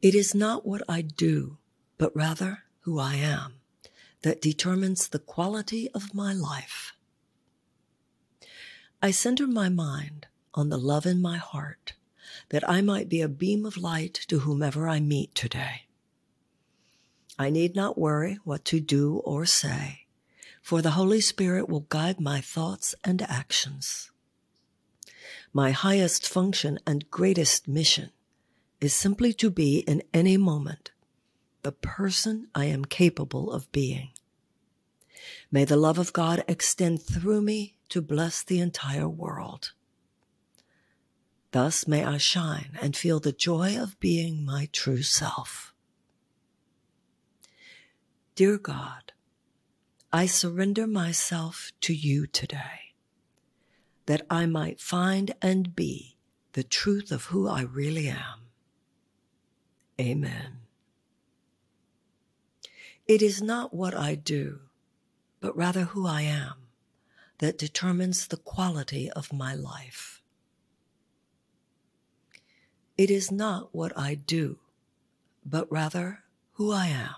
It is not what I do, but rather who I am that determines the quality of my life. I center my mind on the love in my heart that I might be a beam of light to whomever I meet today. I need not worry what to do or say, for the Holy Spirit will guide my thoughts and actions. My highest function and greatest mission is simply to be in any moment the person I am capable of being. May the love of God extend through me to bless the entire world. Thus may I shine and feel the joy of being my true self. Dear God, I surrender myself to you today, that I might find and be the truth of who I really am. Amen. It is not what I do, but rather who I am that determines the quality of my life. It is not what I do, but rather who I am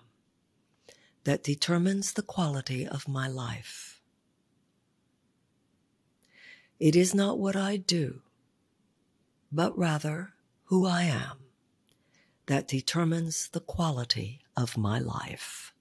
that determines the quality of my life. It is not what I do, but rather who I am that determines the quality of my life.